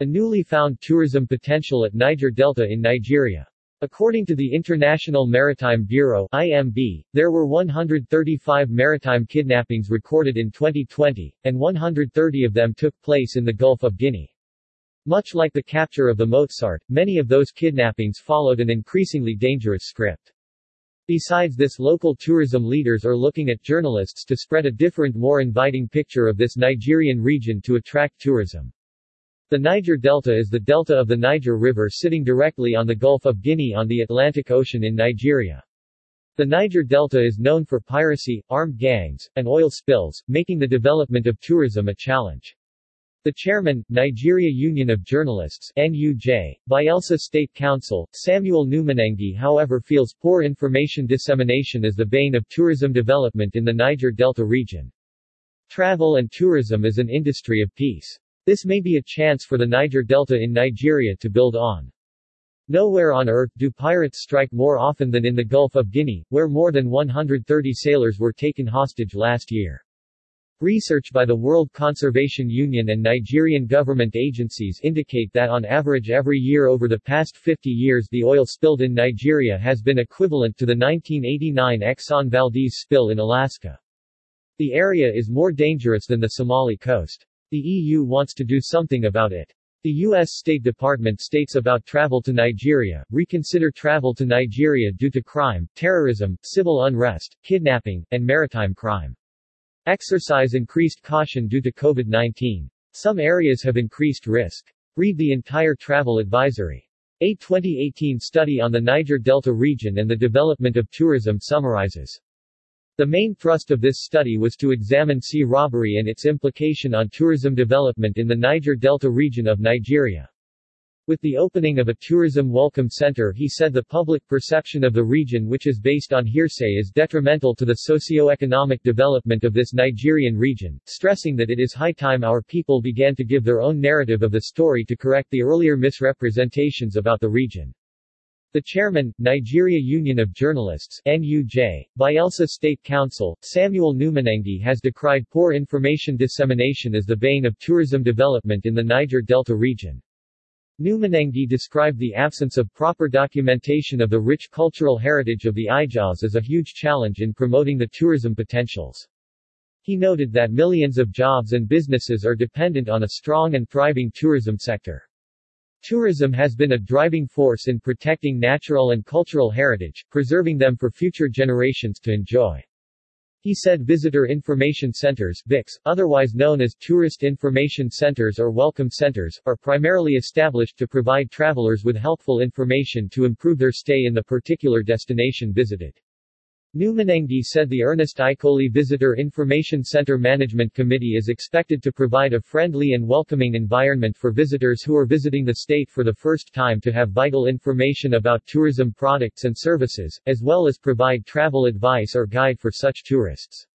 A newly found tourism potential at Niger Delta in Nigeria. According to the International Maritime Bureau IMB, there were 135 maritime kidnappings recorded in 2020, and 130 of them took place in the Gulf of Guinea. Much like the capture of the Mozart, many of those kidnappings followed an increasingly dangerous script. Besides this local tourism leaders are looking at journalists to spread a different more inviting picture of this Nigerian region to attract tourism. The Niger Delta is the delta of the Niger River sitting directly on the Gulf of Guinea on the Atlantic Ocean in Nigeria. The Niger Delta is known for piracy, armed gangs, and oil spills, making the development of tourism a challenge. The chairman, Nigeria Union of Journalists NUJ, Bayelsa State Council, Samuel Numenengi however feels poor information dissemination is the bane of tourism development in the Niger Delta region. Travel and tourism is an industry of peace. This may be a chance for the Niger Delta in Nigeria to build on. Nowhere on earth do pirates strike more often than in the Gulf of Guinea, where more than 130 sailors were taken hostage last year. Research by the World Conservation Union and Nigerian government agencies indicate that on average every year over the past 50 years the oil spilled in Nigeria has been equivalent to the 1989 Exxon Valdez spill in Alaska. The area is more dangerous than the Somali coast. The EU wants to do something about it. The U.S. State Department states about travel to Nigeria, reconsider travel to Nigeria due to crime, terrorism, civil unrest, kidnapping, and maritime crime. Exercise increased caution due to COVID-19. Some areas have increased risk. Read the entire travel advisory. A 2018 study on the Niger Delta region and the development of tourism summarizes the main thrust of this study was to examine sea robbery and its implication on tourism development in the Niger Delta region of Nigeria. With the opening of a tourism welcome center he said the public perception of the region which is based on hearsay is detrimental to the socio-economic development of this Nigerian region, stressing that it is high time our people began to give their own narrative of the story to correct the earlier misrepresentations about the region. The chairman, Nigeria Union of Journalists NUJ, Bayelsa State Council, Samuel Numenengi has decried poor information dissemination as the bane of tourism development in the Niger Delta region. Numenengi described the absence of proper documentation of the rich cultural heritage of the Ijaws as a huge challenge in promoting the tourism potentials. He noted that millions of jobs and businesses are dependent on a strong and thriving tourism sector. Tourism has been a driving force in protecting natural and cultural heritage, preserving them for future generations to enjoy. He said visitor information centers VICs, otherwise known as tourist information centers or welcome centers, are primarily established to provide travelers with helpful information to improve their stay in the particular destination visited. Numenengi said the Ernest Ikoli Visitor Information Center Management Committee is expected to provide a friendly and welcoming environment for visitors who are visiting the state for the first time to have vital information about tourism products and services, as well as provide travel advice or guide for such tourists.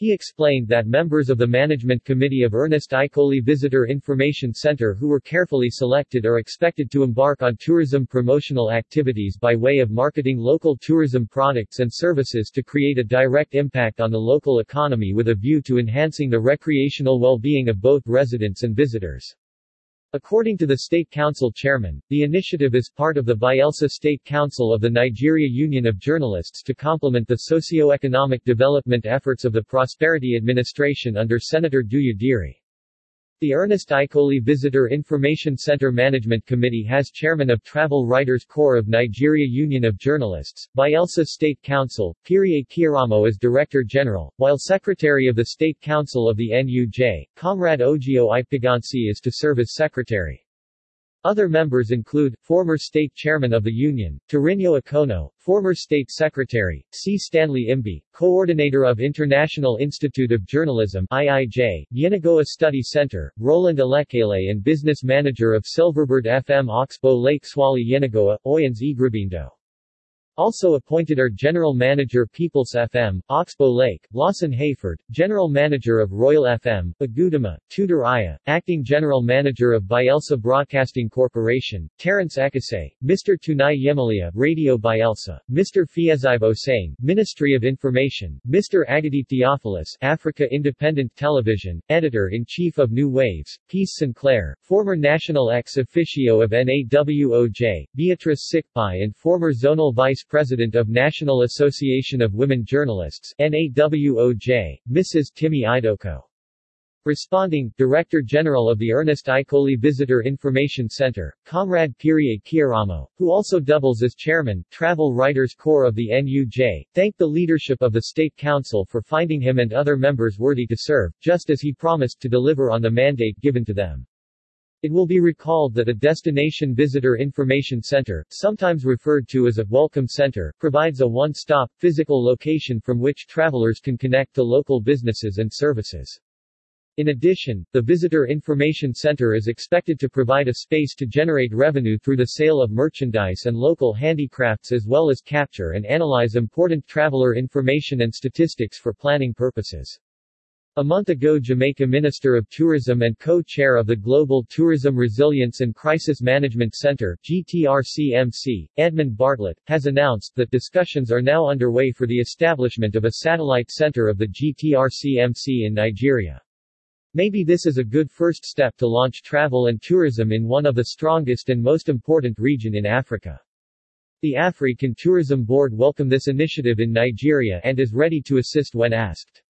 He explained that members of the management committee of Ernest Ikoli Visitor Information Center who were carefully selected are expected to embark on tourism promotional activities by way of marketing local tourism products and services to create a direct impact on the local economy with a view to enhancing the recreational well-being of both residents and visitors. According to the State Council chairman, the initiative is part of the Bayelsa State Council of the Nigeria Union of Journalists to complement the socio-economic development efforts of the Prosperity Administration under Senator Duoye Diri. The Ernest Ikoli Visitor Information Center Management Committee has Chairman of Travel Writers Corps of Nigeria Union of Journalists, Bayelsa State Council, Pirie Kiaramo as Director General, while Secretary of the State Council of the NUJ, Comrade Ogio Ipigansi is to serve as Secretary. Other members include, former state chairman of the union, Tarinyo Akono, former state secretary, C. Stanley Imbi, coordinator of International Institute of Journalism IIJ, Yenagoa Study Center, Roland Alekele and business manager of Silverbird FM Oxbow Lake Swali Yenagoa, Oyens Igribindo. Also appointed are General Manager Peoples FM, Oxbow Lake, Lawson Hayford, General Manager of Royal FM, Agudama, Tudor Aya, Acting General Manager of Bayelsa Broadcasting Corporation, Terence Ekase, Mr. Tunay Yemalia, Radio Bayelsa, Mr. Fiezive Osane, Ministry of Information, Mr. Agadit Theophilus, Africa Independent Television, Editor-in-Chief of New Waves, Peace Sinclair, former National ex-officio of NAWOJ, Beatrice Sikpai and former Zonal Vice President of National Association of Women Journalists NAWOJ, Mrs. Timmy Idoko. Responding, Director General of the Ernest Ikoli Visitor Information Center, Comrade Pirie Kiaramo, who also doubles as Chairman, Travel Writers Corps of the NUJ, thanked the leadership of the State Council for finding him and other members worthy to serve, just as he promised to deliver on the mandate given to them. It will be recalled that a Destination Visitor Information Center, sometimes referred to as a Welcome Center, provides a one-stop, physical location from which travelers can connect to local businesses and services. In addition, the Visitor Information Center is expected to provide a space to generate revenue through the sale of merchandise and local handicrafts as well as capture and analyze important traveler information and statistics for planning purposes. A month ago Jamaica Minister of Tourism and co-chair of the Global Tourism Resilience and Crisis Management Center GTRCMC, Edmund Bartlett, has announced that discussions are now underway for the establishment of a satellite center of the GTRCMC in Nigeria. Maybe this is a good first step to launch travel and tourism in one of the strongest and most important region in Africa. The African Tourism Board welcome this initiative in Nigeria and is ready to assist when asked.